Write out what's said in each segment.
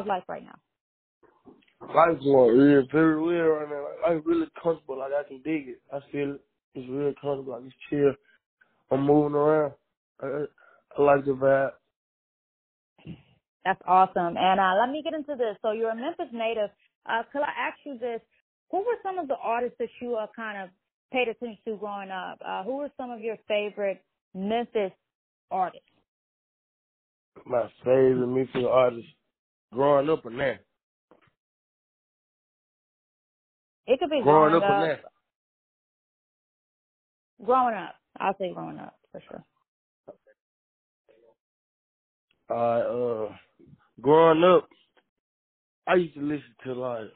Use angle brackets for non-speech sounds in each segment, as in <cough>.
How's life right now? Life's going real, very real right now. Like, life really comfortable. Like I can dig it. I feel it. It's real comfortable. Like it's chill. I'm moving around. I, I like the vibe. That's awesome. And uh, let me get into this. So you're a Memphis native. Uh, could I ask you this? Who were some of the artists that you uh, kind of paid attention to growing up? Uh, who were some of your favorite Memphis artists? My favorite Memphis artist growing up or now? It could be growing, growing up, up or now? Growing up. I'll say growing up for sure. Uh, uh, growing up, I used to listen to like,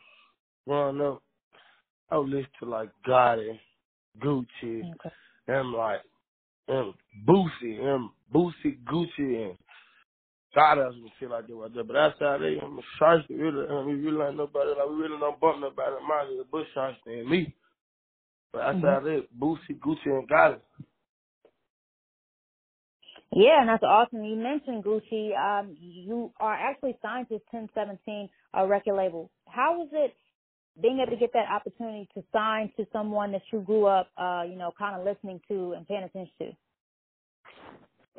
growing up, I would listen to like Gotti, Gucci, Okay. and like, and Boosie, and Boosie, Gucci, and Gotti and shit like that right there. But outside that, I'm a shiesty, really, I mean, really like nobody, like we really don't bump nobody. Mine is a Pooh Shiesty and me. But outside Mhm. that, Boosie, Gucci, and Gotti. Yeah, and that's awesome. You mentioned Gucci. Um, you are actually signed to 1017 a record label. How was it being able to get that opportunity to sign to someone that you grew up, uh, you know, kind of listening to and paying attention to?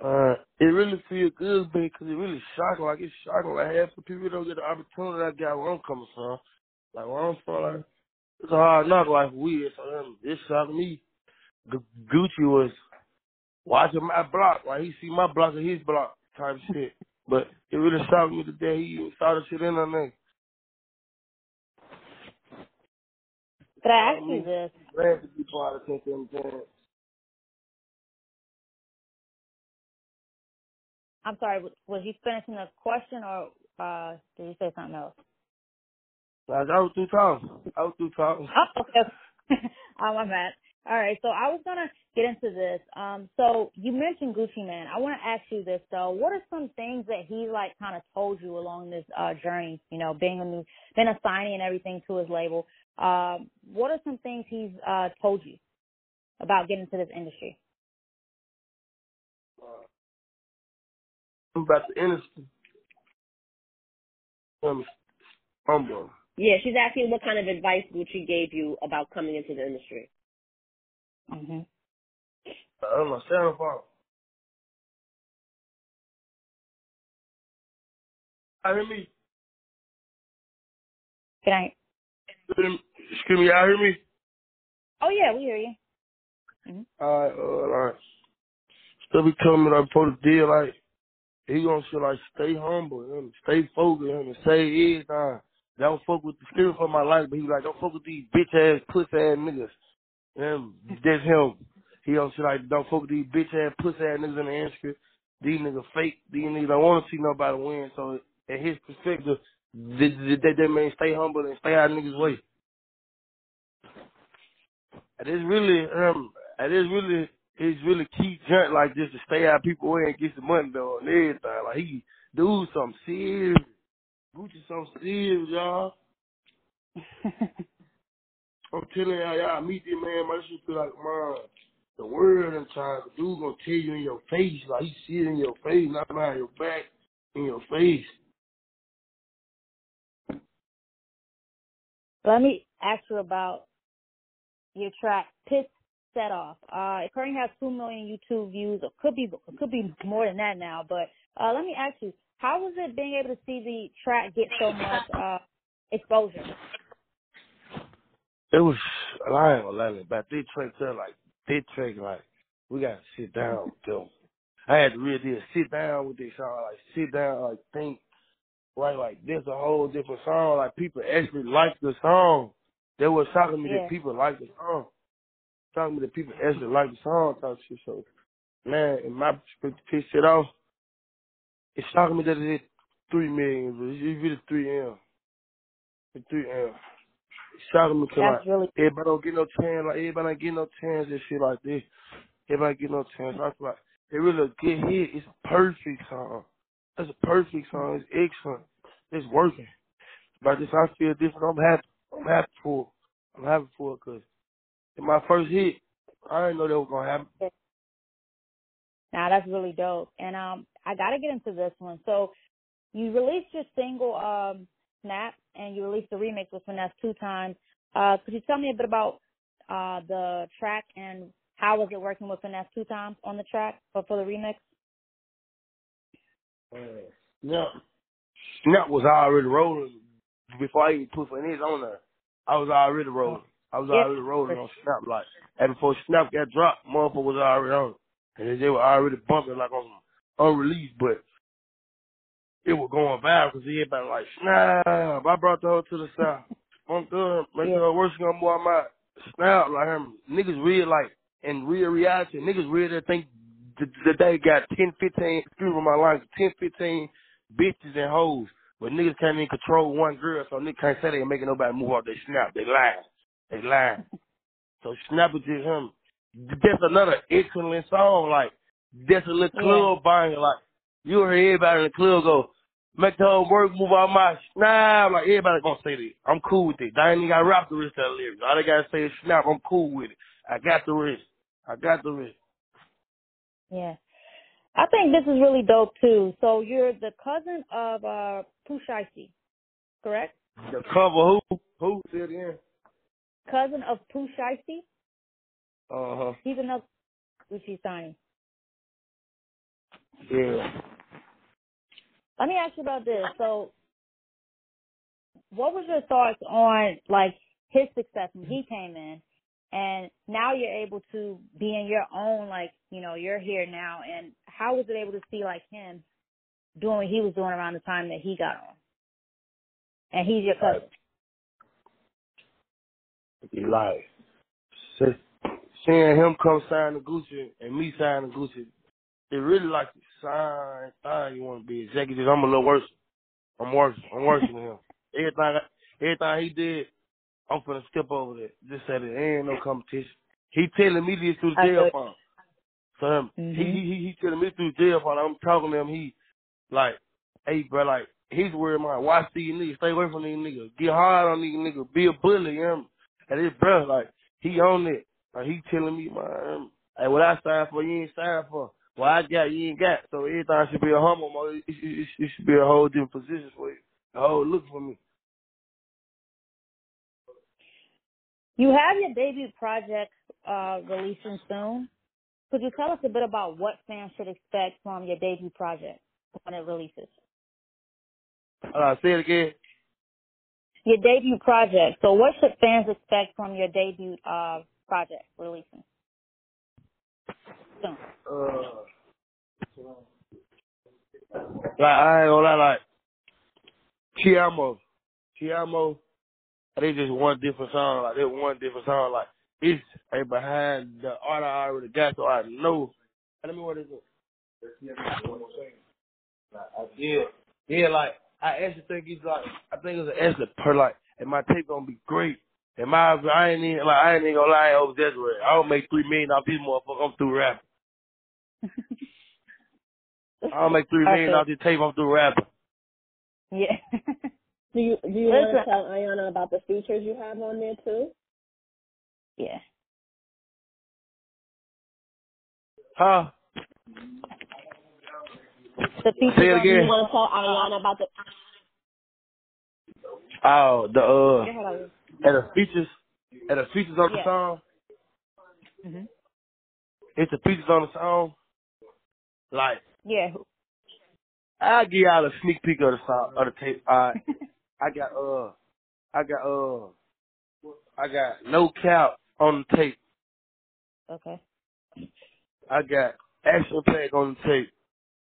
Uh, it really feel good because it really shocking. Like it's shocking. Like half the people don't get the opportunity I got where I'm coming from. Like where I'm from, like it's a hard knock life weird. So um, it shocked me. Gu- Gucci was watching my block. Like he see my block and his block type shit. But it really shocked me the day he even saw the shit in on there. But I ask Uh, you this. glad to be part of Ten Ten I'm sorry, was- you finishing the question or uh, did you say something else? I was through talking. I was through talking. <laughs> Oh, okay. <laughs> oh, my bad. All right, so I was gonna get into this. Um, so you mentioned Gucci Mane. I want to ask you this though. What are some things that he like kind of told you along this uh journey? You know, being a new, being a signing and everything to his label. Um, what are some things he's uh told you about getting into this industry? I'm about the industry. I'm humble. Yeah, she's asking what kind of advice Gucci gave you about coming into the industry. hmm I'm a sound fault. I hear me. Can I? Excuse me, y'all hear me? Oh yeah, we hear you. hmm Alright, uh, like, still be telling me like before the deal, like, he gonna say like stay humble and stay focused and say everything. Don't fuck with the spirit for my life, but he like, don't fuck with these bitch ass, pussy ass niggas. And that's him. He don't say like, don't fuck with these bitch ass, pussy ass niggas in the industry. These niggas fake. These niggas don't want to see nobody win. So, in his perspective, that that that mean stay humble and stay out of niggas' way. And it's really, um, and it's really, it's really key junk like this to stay out people way and get some money though and everything. Like he do something serious. Gucci something serious, y'all. <laughs> I'm telling y'all, y'all meet this man, my shit feel like man, the world and time. The dude gonna tell you in your face, like he see it in your face, not behind your back, in your face. Let me ask you about your track "Piss Set Off." Uh, it currently has two million YouTube views, or could be could be more than that now. But uh, let me ask you, how was it being able to see the track get so much uh, exposure? It was, I ain't gonna lie, about this track, like, this track, like, we gotta sit down with them. I had to really sit down with this song, like, sit down, like, think, right, like, this a whole different song, like, people actually like the song. They was shocking me Yeah. that people like the song. Shocking me that people actually like the song, type shit, so, man, in my perspective, piss it off, it's shocking me that it hit three million, but it's really three M. It's three M. It's shocking me 'cause, like, really Everybody don't get no chance, like everybody don't get no chance and shit like this. Everybody get no chance. I feel like it really a good hit. It's a perfect song. That's a perfect song. It's excellent. It's working. But this I feel different. I'm happy. I'm happy for it. I'm happy for it because in my first hit, I didn't know that was gonna happen. now that's really dope. And um, I got to get into this one. So you released your single um, Snap, and you released the remix with Finesse two times. Uh, could you tell me a bit about uh, the track and how was it working with Finesse2Tymes on the track or for the remix? Uh, Snap, Snap was already rolling before I even put Finesse on there. I was already rolling. I was already rolling on Snap like, and before Snap got dropped, motherfucker was already on. And they were already bumping like on unreleased, but it was going viral because everybody like Snap. I brought the hoe to the south. <laughs> I'm good. Make Yeah. her worship on boy my Snap like him. Niggas real like in real reality, niggas really think that that they got 10, 15, excuse me my lines, 10, 15 bitches and hoes. But niggas can't even control one girl, so niggas can't say they ain't making nobody move off their snap. They lying. They lying. So snap it to him. That's another excellent song. Like that's a little Yeah. club banger. Like you hear everybody in the club go, make the whole work move out my snap. Like everybody gonna say that. I'm cool with it. They ain't even got to rap the rest of that lyrics. All they gotta say is snap. I'm cool with it. I got the rest. I got the rest. Yeah. I think this is really dope too. So you're the cousin of uh Pooh correct? The cover who? Who? Say it again. Cousin of Pooh Shiesty? Uh huh. He's another signing. Yeah. Let me ask you about this. So what was your thoughts on like his success when he came in and now you're able to be in your own like, you know, you're here now and how was it able to see like him doing what he was doing around the time that he got on? And he's your cousin. He like seeing him come sign the Gucci and me sign the Gucci. It really like the sign thing you want to be executive. I'm a little worse. I'm worse. I'm worse than him. <laughs> Everything, everything he did, I'm finna skip over that. Just said it ain't no competition. He telling me this through the jail phone. So him, Mhm. he, he he telling me through the jail phone. I'm talking to him. He like, hey bro, like he's worried about watch these niggas, stay away from these niggas, get hard on these niggas, be a bully. You know? And his brother, like he on it. Like he telling me, man, hey, what I signed for, you ain't signed for. What I got, you ain't got. So everything should be a humble mode. It, it, it, it should be a whole different position for you. A whole look for me. You have your debut project uh, releasing soon. Could you tell us a bit about what fans should expect from your debut project when it releases? Uh, say it again. Your debut project. So what should fans expect from your debut uh, project releasing soon? Uh, like I ain't gonna lie, like Tiamo, Tiamo, they just one different song. Like they one different song. Like it's a behind the art I already got, so I know. Let me what is it? Yeah, yeah. Like I actually think he's like I think it's an actually per like, and my tape gonna be great. And my I ain't even like I ain't even gonna lie over this way. I don't make three million off these motherfuckers. I'm through rapping. <laughs> I don't make three million Okay. off this tape. I'm through rapping. Yeah. <laughs> Do you do you want to tell Ayana about the features you have on there too? yeah. Huh? The features Say it on- you want to tell Ayana about the Oh, the uh, and the features, and the features on the Yeah. song. Mhm. It's the features on the song. Like Yeah. I'll give y'all a sneak peek of the song of the tape. I I got uh I got uh I got no cap on the tape. Okay. I got action pack on the tape.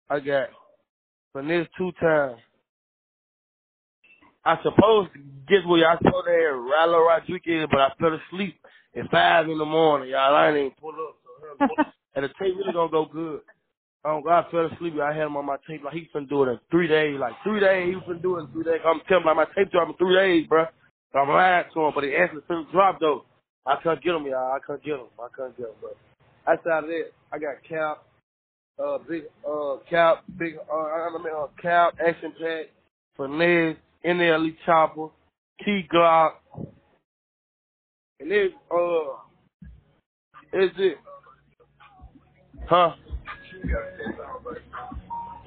I got finesse two times. I supposed to guess what y'all supposed to have Rylo Rodriguez, but I fell asleep at five in the morning. Y'all I ain't even pull up. So, <laughs> and the tape really gonna go good. Um, I fell asleep. I had him on my tape. Like he finna do it in three days. Like three days, he finna do it in three days. I'm telling him like my tape drop in three days, bro. So I'm lying to him, but he actually finna drop though. I couldn't get him, y'all. I couldn't get him. I couldn't get him, bro. Outside of that, I got Cap, uh, big, uh, Cap, big, uh, I mean, uh, Cap, Action Pack, Finesse, NLE Chopper, Key Glock, and it, uh, is it, huh?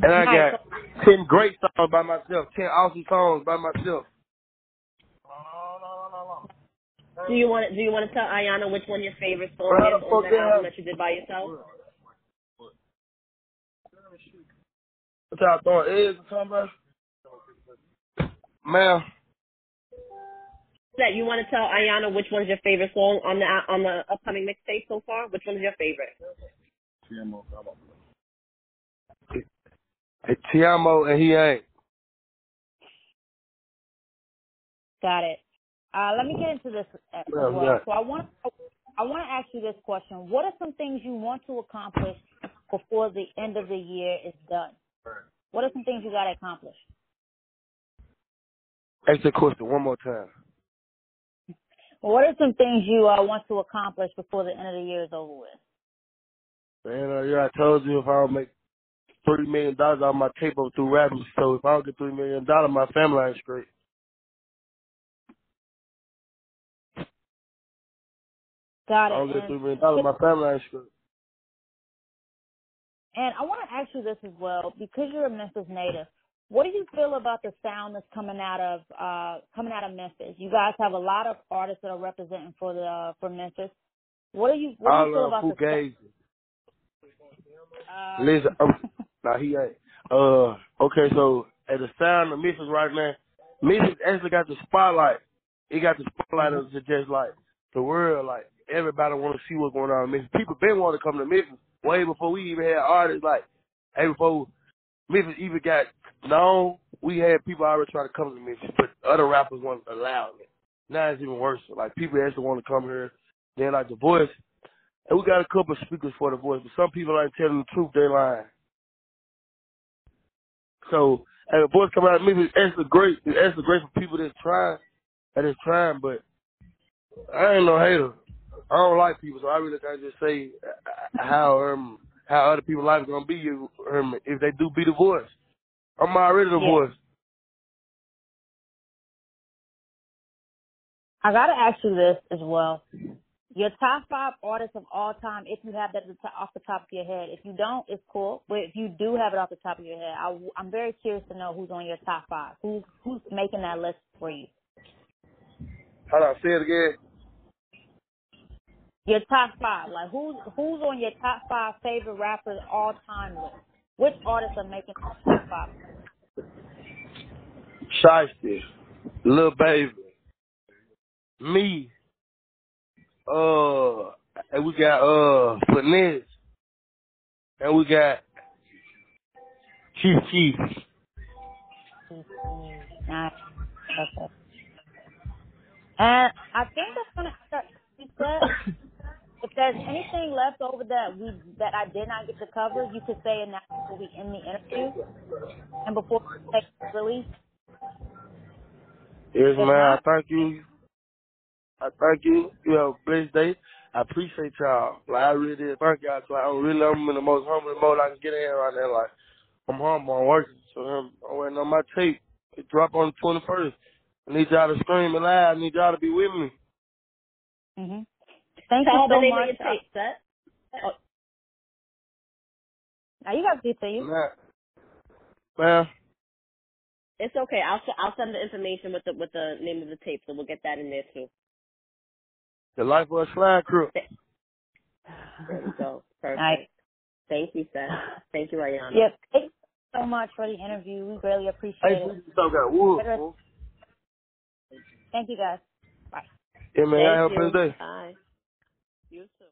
And I got ten great songs by myself, ten awesome songs by myself. Do you want to, do you want to tell Ayana which one your favorite song Well, is on fuck the yeah. album that you did by yourself? What y'all throwing eggs or something, bro? Ma'am, That you want to tell Ayana which one's your favorite song on the on the upcoming mixtape so far? Which one's your favorite? it's Tiamo and he ain't. Got it. Uh, let me get into this as Yeah, well. yeah. So I want I want to ask you this question: What are some things you want to accomplish before the end of the year is done? What are some things you got to accomplish? Ask the question one more time. What are some things you uh, want to accomplish before the end of the year is over with? Man, uh, yeah, I told you if I don't make three million dollars out of my tape up through rapping, so if I don't get three million dollars, my family ain't straight. Got I it. don't get And- three million dollars, my family ain't straight. And I want to ask you this as well, because you're a Memphis native. What do you feel about the sound that's coming out of uh coming out of Memphis? You guys have a lot of artists that are representing for the uh, for Memphis. What do you what do I you feel love about the uh, Listen, um, nah, he ain't. Uh, okay, so at the sound of Memphis right now, Memphis actually got the spotlight. It got the spotlight of just like the world, like everybody want to see what's going on in Memphis. People been wanting to come to Memphis way before we even had artists like, hey, before Memphis even got known, we had people already trying to come to Memphis, but other rappers weren't allowing it. Now it's even worse. Like people actually want to come here. Then like the voice, and we got a couple of speakers for the voice, but some people ain't telling the truth. They lying. So, and the voice come out of me, it's actually great. It's actually great for people that's trying, that is trying, but I ain't no hater. I don't like people, so I really can't just say how um how other people's life is gonna be if they do be divorced. I'm already divorced. I gotta ask you this as well. Your top five artists of all time, if you have that at the top, off the top of your head. If you don't, it's cool. But if you do have it off the top of your head, I, I'm very curious to know who's on your top five. Who's who's making that list for you? Hold on, say it again. Your top five, like who's who's on your top five favorite rappers all time list? Which artists are making the top five? Shiesty, Lil Baby, me, uh, and we got uh Finesse, and we got Chief Keef. Nice. Okay. And I think that's gonna start. If there's anything left over that we that I did not get to cover, you could say it now before we end the interview and before we take the release. Yes, man. I thank you. I thank you. You have a blessed day. I appreciate y'all. Like I really did. Thank y'all. So I'm really I'm in the most humble mode I can get in right now. Like I'm humble. I'm working. So I'm, I'm waiting on my tape. It drop on the 21st. I need y'all to scream and loud. I need y'all to be with me. Mhm. Thank you the so much. of your tape set. Uh, Now you got to get to you. Man, man, It's okay. I'll s- I'll send the information with the with the name of the tape, so we'll get that in there too. the life of a slide crew. There we go. <laughs> Perfect. Nice. Thank you, Sett. Thank you, Ayana. Yep. Thank you so much for the interview. We really appreciate Hey, it. you still got wood. Better- fool. Thank you guys. Bye. Yeah, man. Y'all have a Thank blessed you. day. Bye. You too.